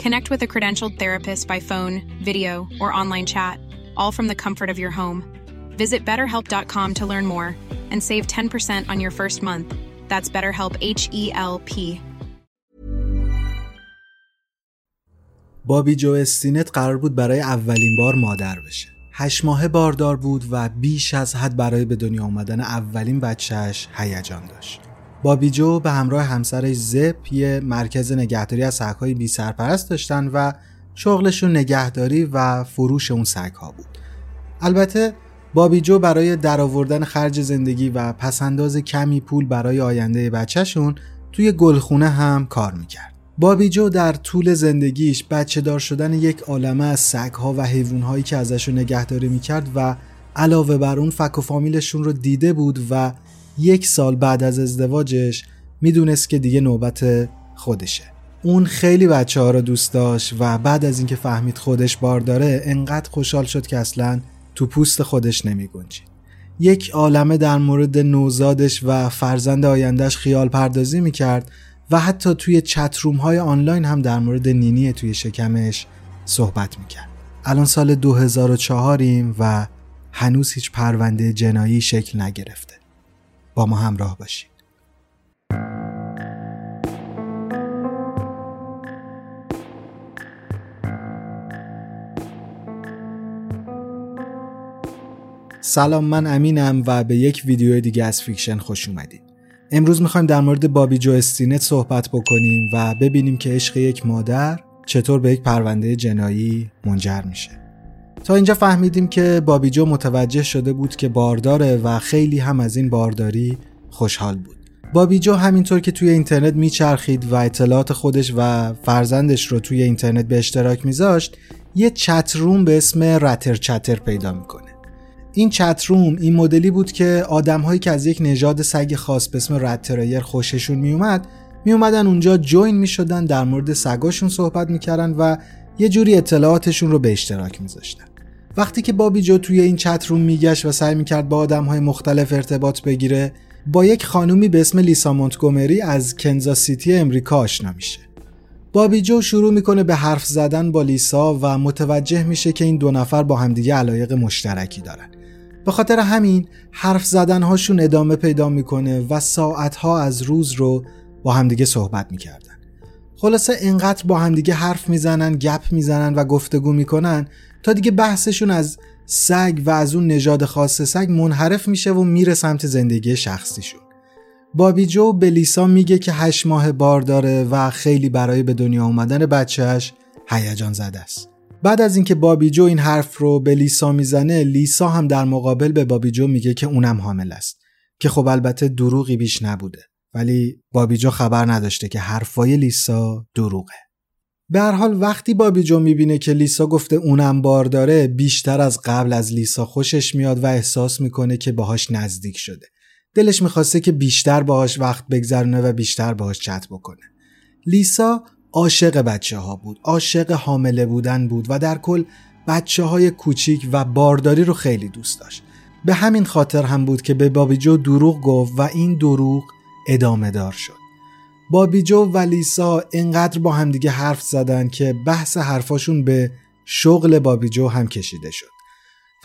Connect with a credentialed therapist by phone, video, or online chat, all from the comfort of your home. Visit betterhelp.com to learn more and save 10% on your first month. That's BetterHelp H E L P. بابی جو استینت قرار بود برای اولین بار مادر بشه. هشت ماه باردار بود و بیش از حد برای به دنیا آمدن اولین بچهش هیجان داشت. بابی جو به همراه همسرش زپ یه مرکز نگهداری از سگهای بی سرپرست داشتن و شغلشون نگهداری و فروش اون سگها بود. البته بابی جو برای درآوردن خرج زندگی و پسنداز کمی پول برای آینده بچهشون توی گلخونه هم کار می‌کرد. بابی جو در طول زندگیش بچه دار شدن یک عالمه از سگها و حیوانهایی که ازشون نگهداری می‌کرد و علاوه بر اون فک و فامیلشون رو دیده بود و یک سال بعد از ازدواجش می‌دونست که دیگه نوبت خودشه اون خیلی بچه ها رو دوست داشت و بعد از اینکه فهمید خودش بار داره انقدر خوشحال شد که اصلا تو پوست خودش نمی گنجید. یک عالمه در مورد نوزادش و فرزند آیندهش خیال پردازی می کرد و حتی توی چتروم های آنلاین هم در مورد نینی توی شکمش صحبت می کرد. الان سال 2004 و هنوز هیچ پرونده جنایی شکل نگرفته. با ما همراه باشید. سلام من امینم و به یک ویدیو دیگه از فیکشن خوش اومدید. امروز می‌خوایم در مورد بابی جو استینت صحبت بکنیم و ببینیم که عشق یک مادر چطور به یک پرونده جنایی منجر میشه. تا اینجا فهمیدیم که بابی جو متوجه شده بود که بارداره و خیلی هم از این بارداری خوشحال بود. بابی جو همینطور که توی اینترنت میچرخید و اطلاعات خودش و فرزندش رو توی اینترنت به اشتراک میذاشت یه chat room به اسم Ratter Chatter پیدا می‌کنه. این chat room این مدلی بود که آدمهایی که از یک نژاد سگ خاص به اسم rat terrier خوششون میومد میومدن اونجا join می‌شدن در مورد سگاشون صحبت می‌کردن و یه جوری اطلاعاتشون رو به اشتراک میذاشتن. وقتی که بابی جو توی این chat room میگشت و سعی می‌کرد با آدمهای مختلف ارتباط بگیره با یک خانومی به اسم لیسا مونتگومری از کنزاس سیتی امریکا آشنا میشه. بابی جو شروع می‌کنه به حرف زدن با لیسا و متوجه میشه که این دو نفر با همدیگه علایق مشترکی دارن. به خاطر همین حرف زدن هاشون ادامه پیدا می‌کنه و ساعتها از روز رو با همدیگه صحبت می‌کردن. خلاصه اینقدر با همدیگه حرف می‌زنن، گپ می‌زنن و گفتگو می‌کنن تا دیگه بحثشون از سگ و از اون نژاد خاص سگ منحرف میشه و میره سمت زندگی شخصیشون. بابی جو به لیسا میگه که هشت ماه بار داره و خیلی برای به دنیا اومدن بچهش هیجان زده است. بعد از اینکه بابی جو این حرف رو به لیسا می‌زنه لیسا هم در مقابل به بابی جو میگه که اونم حامل است که خب البته دروغی بیش نبوده. ولی بابی جو خبر نداشته که حرفای لیسا دروغه. به هر حال وقتی بابی جو می‌بینه که لیسا گفته اونم بار داره بیشتر از قبل از لیسا خوشش میاد و احساس می‌کنه که باهاش نزدیک شده. دلش می‌خواسته که بیشتر باهاش وقت بگذرونه و بیشتر باهاش چت بکنه. لیسا عاشق بچه ها بود عاشق حامله بودن بود و در کل بچه های کوچیک و بارداری رو خیلی دوست داشت. به همین خاطر هم بود که به بابی جو دروغ گفت و این دروغ ادامه دار شد. بابیجو و لیسا انقدر با همدیگه حرف زدن که بحث حرفاشون به شغل بابیجو هم کشیده شد.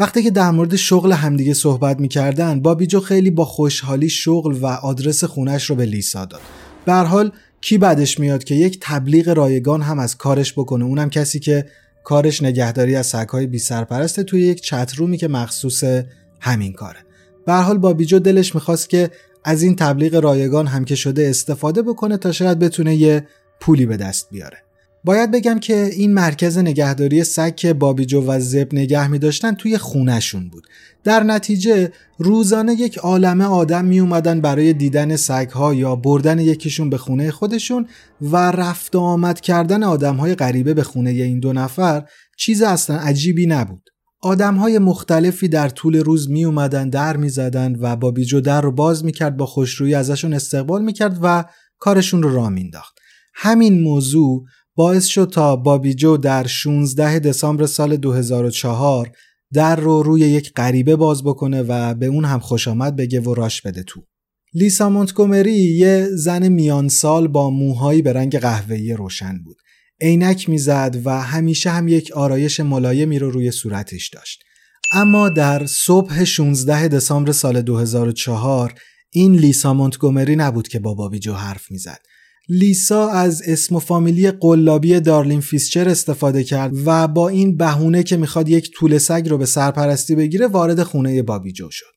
وقتی که در مورد شغل همدیگه صحبت می‌کردن بابیجو خیلی با خوشحالی شغل و آدرس خونش رو به لیسا داد. به حال کی بعدش میاد که یک تبلیغ رایگان هم از کارش بکنه اونم کسی که کارش نگهداری از سگهای بی سرپرسته توی یک چترومی که مخصوص همین کاره. به حال بابیجو دلش می‌خواست که از این تبلیغ رایگان هم که شده استفاده بکنه تا شاید بتونه یه پولی به دست بیاره. باید بگم که این مرکز نگهداری سگ که بابیجو و زب نگه می داشتن توی خونشون بود. در نتیجه روزانه یک عالمه آدم می اومدن برای دیدن سگ ها یا بردن یکیشون به خونه خودشون و رفت آمد کردن آدم های غریبه به خونه این دو نفر چیز اصلا عجیبی نبود. آدم های مختلفی در طول روز می اومدن در می زدن و بابیجو در رو باز می کرد با خوشرویی ازشون استقبال می کرد و کارشون رو راه مینداخت. همین موضوع باعث شد تا بابیجو در 16 دسامبر سال 2004 در رو روی یک غریبه باز بکنه و به اون هم خوش آمد بگه و راش بده تو. لیسا مونتگومری یه زن میان سال با موهایی به رنگ قهوه‌ای روشن بود. عینک می‌زد و همیشه هم یک آرایش ملایمی رو روی صورتش داشت. اما در صبح 16 دسامبر سال 2004 این لیسا مونتگومری نبود که با بابیجو حرف می‌زد. لیسا از اسم و فامیلی قلابی دارلین فیسچر استفاده کرد و با این بهونه که می‌خواد یک طول سگ رو به سرپرستی بگیره وارد خونه بابیجو شد.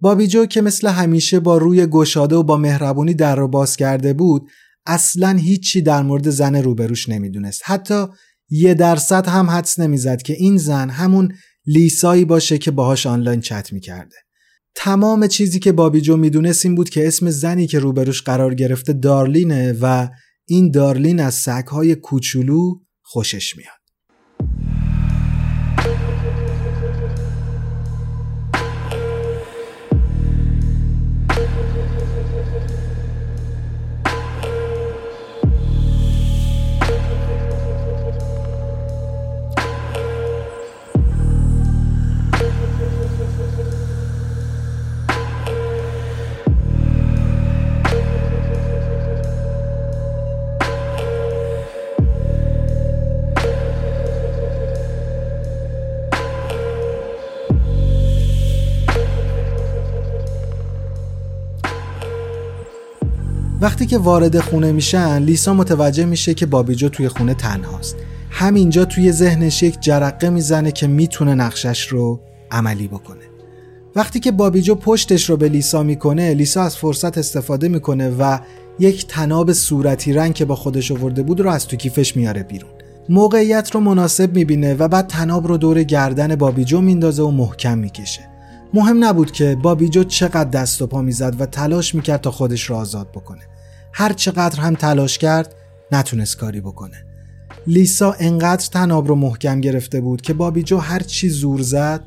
بابیجو که مثل همیشه با روی گشاده و با مهربونی در رو باز کرده بود اصلا هیچی در مورد زن روبروش نمی‌دونست. حتی یه درصد هم حدس نمی‌زد که این زن همون لیسایی باشه که باهاش آنلاین چت می‌کرده. تمام چیزی که بابیجو می‌دونست این بود که اسم زنی که روبروش قرار گرفته دارلینه و این دارلین از سگهای کوچولو خوشش میاد. وقتی که وارد خونه میشن لیسا متوجه میشه که بابیجو توی خونه تنهاست. همینجا توی ذهنش یک جرقه می‌زنه که می‌تونه نقشش رو عملی بکنه. وقتی که بابیجو پشتش رو به لیسا می‌کنه لیسا از فرصت استفاده می‌کنه و یک تناب صورتی رنگ که با خودش آورده بود رو از تو کیفش میاره بیرون. موقعیت رو مناسب می‌بینه و بعد تناب رو دور گردن بابیجو میندازه و محکم می‌کشه. مهم نبود که بابیجو چقدر دست و پا می‌زد و تلاش می‌کرد تا خودش رو آزاد بکنه. هر چقدر هم تلاش کرد نتونست کاری بکنه. لیسا انقدر تناب رو محکم گرفته بود که بابیجو هر چی زور زد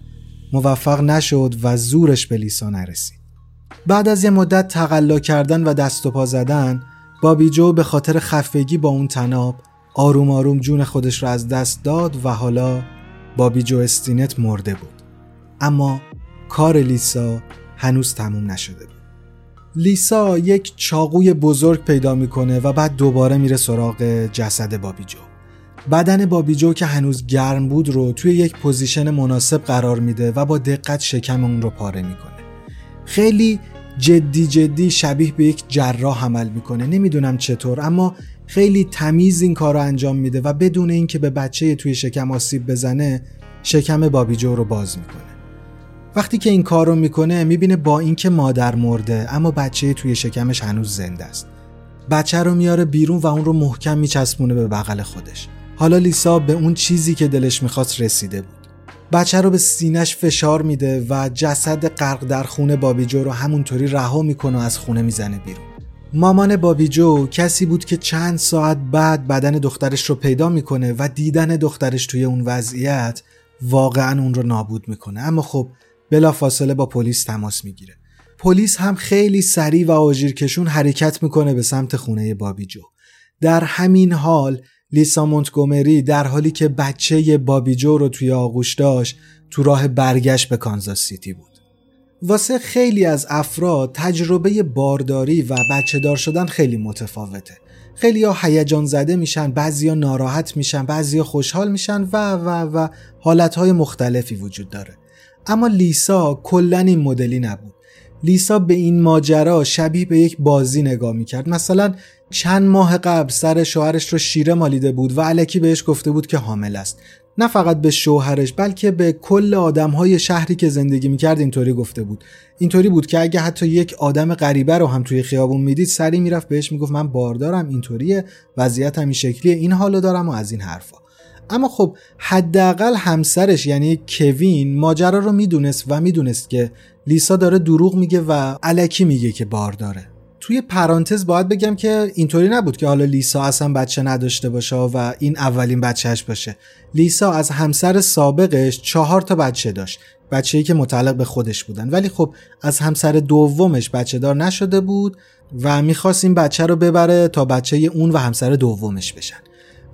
موفق نشد و زورش به لیسا نرسید. بعد از یه مدت تقلا کردن و دست و پا زدن بابیجو به خاطر خفگی با اون تناب آروم آروم جون خودش رو از دست داد و حالا بابیجو استینت مرده بود. اما کار لیسا هنوز تموم نشده بود. لیسا یک چاقوی بزرگ پیدا می‌کنه و بعد دوباره میره سراغ جسد بابیجو. بدن بابیجو که هنوز گرم بود رو توی یک position مناسب قرار میده و با دقت شکم اون رو پاره می‌کنه. خیلی جدی جدی شبیه به یک جراح عمل می‌کنه. نمی‌دونم چطور اما خیلی تمیز این کار رو انجام میده و بدون اینکه به بچه توی شکم آسیب بزنه شکم بابیجو رو باز می‌کنه. وقتی که این کار رو می‌کنه می‌بینه با اینکه مادر مرده اما بچه توی شکمش هنوز زنده است. بچه رو میاره بیرون و اون رو محکم میچسبونه به بغل خودش. حالا لیسا به اون چیزی که دلش می‌خواست رسیده بود. بچه رو به سینش فشار میده و جسد غرق در خونه بابیجو رو همونطوری رها می‌کنه و از خونه می‌زنه بیرون. مامان بابیجو کسی بود که چند ساعت بعد بدن دخترش رو پیدا می‌کنه و دیدن دخترش توی اون وضعیت واقعا اون رو نابود می‌کنه. اما خب فاصله با پلیس تماس می‌گیره. پلیس هم خیلی سریع و آژیرکشون حرکت می‌کنه به سمت خونه بابیجو در همین حال لیسا مونتگومری در حالی که بچه بابیجو رو توی آغوش داشت تو راه برگشت به کانزاس سیتی بود. واسه خیلی از افراد تجربه بارداری و بچه دار شدن خیلی متفاوته. خیلی ها هیجان زده میشن بعضیا ناراحت میشن بعضیا خوشحال میشن و و و حالتهای مختلفی وجود داره. اما لیسا کلا این مدلی نبود. لیسا به این ماجرا شبیه به یک بازی نگاه می‌کرد. مثلا چند ماه قبل سر شوهرش رو شیره مالیده بود و علکی بهش گفته بود که حامل است. نه فقط به شوهرش بلکه به کل آدمهای شهری که زندگی می‌کرد اینطوری گفته بود. اینطوری بود که اگه حتی یک آدم غریبه رو هم توی خیابون می‌دید سری می‌رفت بهش می‌گفت من باردارم اینطوریه وضعیت این شکلیه این حالو دارم و از این حرفا. اما خب حداقل همسرش یعنی کوین ماجرا رو می‌دونست و می‌دونست که لیسا داره دروغ میگه و علکی میگه که بار داره. توی پرانتز باید بگم که اینطوری نبود که حالا لیسا اصلا بچه نداشته باشه و این اولین بچهش باشه. لیسا از همسر سابقش چهار تا بچه داشت بچه‌ای که متعلق به خودش بودن. ولی خب از همسر دومش بچه دار نشده بود و می‌خواست این بچه رو ببره تا بچه اون و همسر دومش بشن.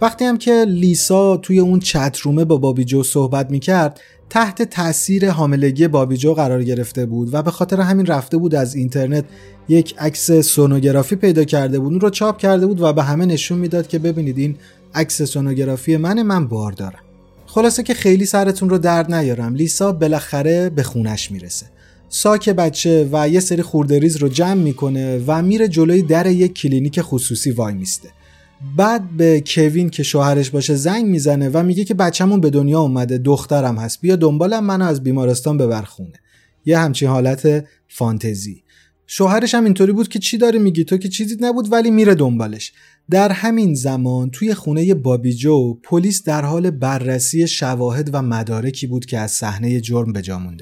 وقتی هم که لیسا توی اون چترومه با بابی جو صحبت می‌کرد تحت تاثیر حاملگی بابیجو قرار گرفته بود و به خاطر همین رفته بود از اینترنت یک عکس سونوگرافی پیدا کرده بود. اون رو چاپ کرده بود و به همه نشون می‌داد که ببینید این عکس سونوگرافی من من بار دارم. خلاصه که خیلی سرتون رو درد نیارم. لیسا بالاخره به خونش می‌رسه. ساک بچه و یه سری خوردریز رو جمع می‌کنه و میره جلوی در یک کلینیک خصوصی وای میسته. بعد به کوین که شوهرش باشه زنگ می‌زنه و میگه که بچه‌مون به دنیا اومده دخترم هست بیا دنبالم منو از بیمارستان ببر خونه یه همچین حالت فانتزی. شوهرش هم اینطوری بود که چی داری میگی؟ تو که چیزی نبود ولی میره دنبالش. در همین زمان توی خونه بابی جو پلیس در حال بررسی شواهد و مدارکی بود که از صحنه جرم به جا مونده.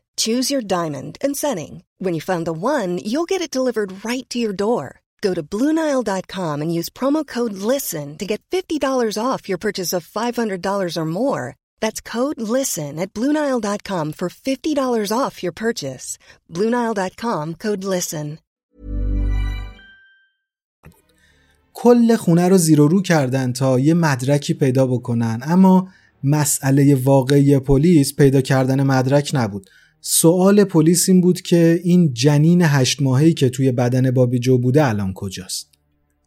Choose your diamond and setting. When you find the one, you'll get it delivered right to your door. Go to Bluenile.com and use promo code LISTEN to get $50 off your purchase of $500 or more. That's code LISTEN at Bluenile.com for $50 off your purchase. Bluenile.com code LISTEN. کل خونه رو زیر و رو کردن تا یه مدرکی پیدا بکنن اما مسئله واقعی پلیس پیدا کردن مدرک نبود سوال پلیس این بود که این جنین هشت ماهی که توی بدن بابی جو بوده الان کجاست؟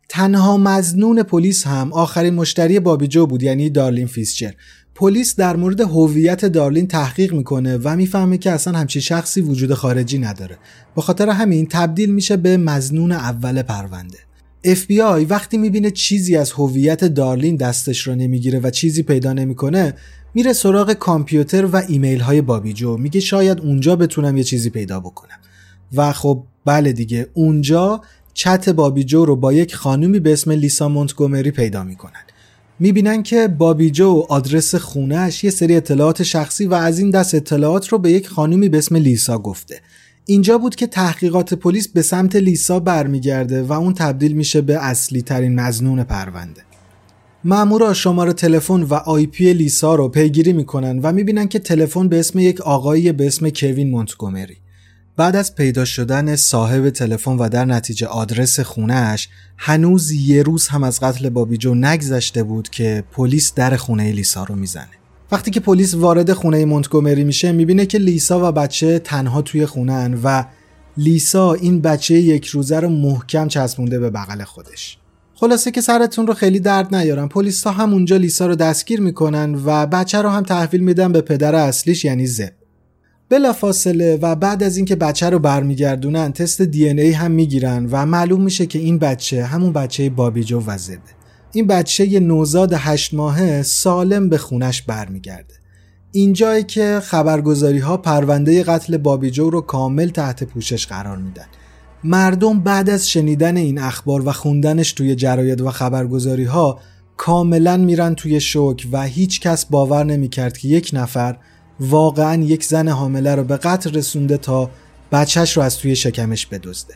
تنها مظنون پلیس هم آخرین مشتری بابی جو بود یعنی دارلین فیشر پلیس در مورد هویت دارلین تحقیق می‌کنه و می‌فهمه که اصلا همچین شخصی وجود خارجی نداره. به خاطر همین تبدیل میشه به مظنون اول پرونده. FBI وقتی می‌بینه چیزی از هویت دارلین دستش رو نمی‌گیره و چیزی پیدا نمی‌کنه میره سراغ کامپیوتر و ایمیل های بابیجو میگه شاید اونجا بتونم یه چیزی پیدا بکنم. و خب بله دیگه اونجا چت بابیجو رو با یک خانومی به اسم لیسا مونتگومری پیدا می‌کنن. می‌بینن که بابیجو آدرس خونهش یه سری اطلاعات شخصی و از این دست اطلاعات رو به یک خانومی به اسم لیسا گفته. اینجا بود که تحقیقات پلیس به سمت لیسا برمیگرده و اون تبدیل میشه به اصلی ترین مزنون پرونده مامورا شماره تلفن و آی پی لیسا رو پیگیری می‌کنن و می‌بینن که تلفن به اسم یک آقایی به اسم کوین مونتگومری. بعد از پیدا شدن صاحب تلفن و در نتیجه آدرس خونهش هنوز یه روز هم از قتل بابیجو نگذشته بود که پلیس در خونه لیسا رو می‌زنه. وقتی که پلیس وارد خونه مونتگومری میشه می‌بینه که لیسا و بچه تنها توی خونن و لیسا این بچه یک روزه رو محکم چسبونده به بغل خودش. خلاصه که سرتون رو خیلی درد نیارم. پلیس ها همونجا لیسا رو دستگیر می‌کنن و بچه رو هم تحویل میدن به پدر اصلیش یعنی زب بلا فاصله و بعد از اینکه بچه رو برمیگردونن تست دی ای هم می‌گیرن و معلوم میشه که این بچه همون بچه بابیجو و زبه این بچه یه نوزاد هشت ماهه سالم به خونش برمیگرده. اینجایی که خبرگزاری ها پرونده قتل بابیجو رو کامل تحت پوشش قرار میدن. مردم بعد از شنیدن این اخبار و خوندنش توی جراید و خبرگزاری ها کاملا میرن توی شوک و هیچ کس باور نمی‌کرد که یک نفر واقعا یک زن حامله رو به قتل رسونده تا بچهش رو از توی شکمش بدزده.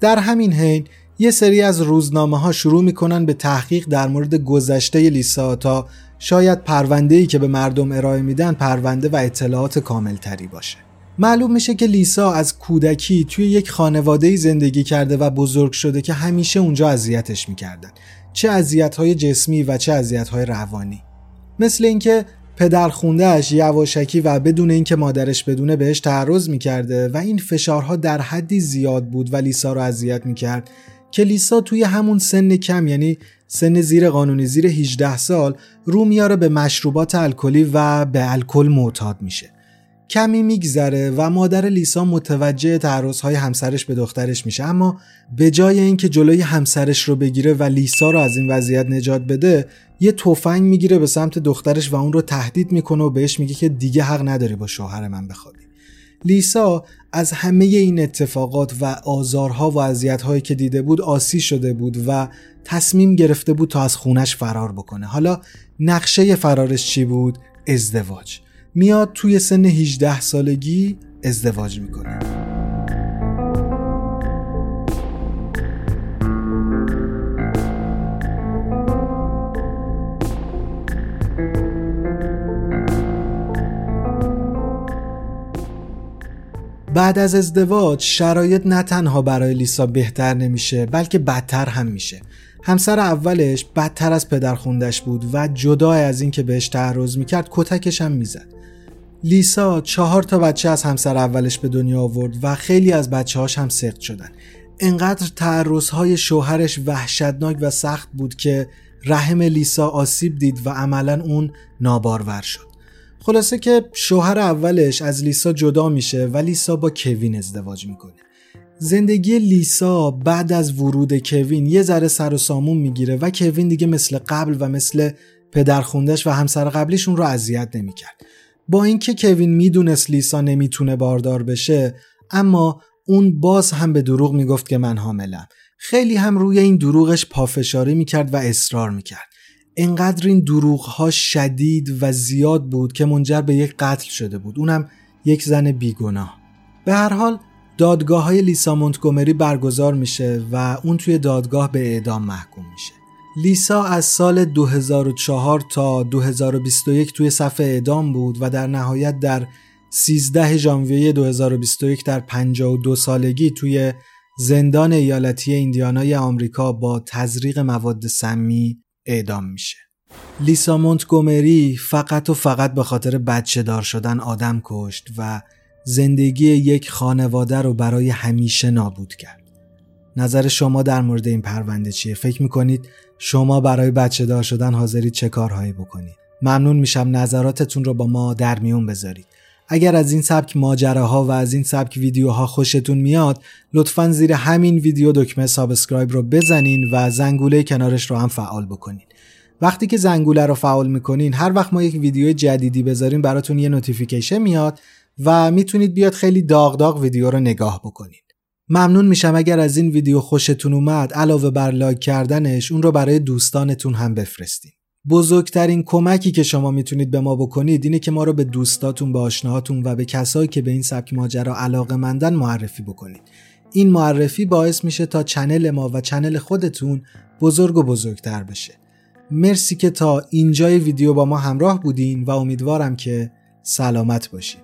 در همین حین یه سری از روزنامه ها شروع می‌کنن به تحقیق در مورد گذشته لیسا تا شاید پرونده ای که به مردم ارائه میدن پرونده و اطلاعات کامل تری باشه. معلوم میشه که لیسا از کودکی توی یک خانواده زندگی کرده و بزرگ شده که همیشه اونجا اذیتش می‌کردن. چه اذیت‌های جسمی و چه اذیت‌های روانی. مثل اینکه پدر خوندهش یواشکی و بدون اینکه مادرش بدونه بهش تعرض می‌کرده و این فشارها در حدی زیاد بود و لیسا رو اذیت می‌کرد که لیسا توی همون سن کم یعنی سن زیر قانونی زیر 18 سال رو میاره به مشروبات الکلی و به الکل معتاد میشه. کمی میگذره و مادر لیسا متوجه تعرضهای همسرش به دخترش میشه. اما به جای اینکه جلوی همسرش رو بگیره و لیسا رو از این وضعیت نجات بده یه تفنگ می‌گیره به سمت دخترش و اون رو تهدید می‌کنه و بهش میگه که دیگه حق نداری با شوهر من بخوابی. لیسا از همه این اتفاقات و آزارها و اذیت‌هایی که دیده بود آسی شده بود و تصمیم گرفته بود تا از خونش فرار بکنه. حالا نقشه فرارش چی بود؟ ازدواج. میاد توی سن 18 سالگی ازدواج می‌کنه. بعد از ازدواج شرایط نه تنها برای لیسا بهتر نمیشه بلکه بدتر هم میشه. همسر اولش بدتر از پدر خوندش بود و جدا از اینکه بهش تعرض می‌کرد کتکش هم می‌زد. لیسا چهار تا بچه از همسر اولش به دنیا آورد و خیلی از بچه هاش هم سخت شدن. انقدر تعرض های شوهرش وحشتناک و سخت بود که رحم لیسا آسیب دید و عملا اون نابارور شد. خلاصه که شوهر اولش از لیسا جدا میشه و لیسا با کوین ازدواج می‌کنه. زندگی لیسا بعد از ورود کوین یه ذره سر و سامون می‌گیره و کوین دیگه مثل قبل و مثل پدرخوندش و همسر قبلیشون رو اذیت نمی‌کرد. با اینکه کوین می‌دونست لیسا نمی‌تونه باردار بشه اما اون باز هم به دروغ می‌گفت که من حاملم. خیلی هم روی این دروغش پافشاری می‌کرد و اصرار می‌کرد. انقدر این دروغ ها شدید و زیاد بود که منجر به یک قتل شده بود. اونم یک زن بیگناه. به هر حال دادگاه های لیسا مونتگومری برگزار میشه و اون توی دادگاه به اعدام محکوم میشه. لیسا از سال 2004 تا 2021 توی صف اعدام بود و در نهایت در 13 ژانویه 2021 در 52 سالگی توی زندان ایالتی ایندیانای آمریکا با تزریق مواد سمی اعدام میشه. لیسا مونتگومری فقط و فقط به خاطر بچه دار شدن آدم کشت و زندگی یک خانواده رو برای همیشه نابود کرد. نظر شما در مورد این پرونده چیه؟ فکر می‌کنید شما برای بچه دار شدن حاضرید چه کارهایی بکنید؟ ممنون میشم نظراتتون رو با ما در میون بذارید. اگر از این سبک ماجراها و از این سبک ویدیوها خوشتون میاد لطفا زیر همین ویدیو دکمه subscribe رو بزنین و زنگوله کنارش رو هم فعال بکنین. وقتی که زنگوله رو فعال می‌کنین هر وقت ما یک ویدیو جدیدی بذاریم براتون یه نوتیفیکیشن میاد و می‌تونید بیاد خیلی داغ داغ ویدیو رو نگاه بکنید ممنون میشم اگر از این ویدیو خوشتون اومد علاوه بر لایک کردنش اون رو برای دوستانتون هم بفرستین. بزرگترین کمکی که شما می‌تونید به ما بکنید اینه که ما رو به دوستاتون به آشناهاتون و به کسایی که به این سبک ماجرا علاقه مندن معرفی بکنید. این معرفی باعث میشه تا چنل ما و چنل خودتون بزرگ و بزرگتر بشه. مرسی که تا اینجای ویدیو با ما همراه بودین و امیدوارم که سلامت باشین.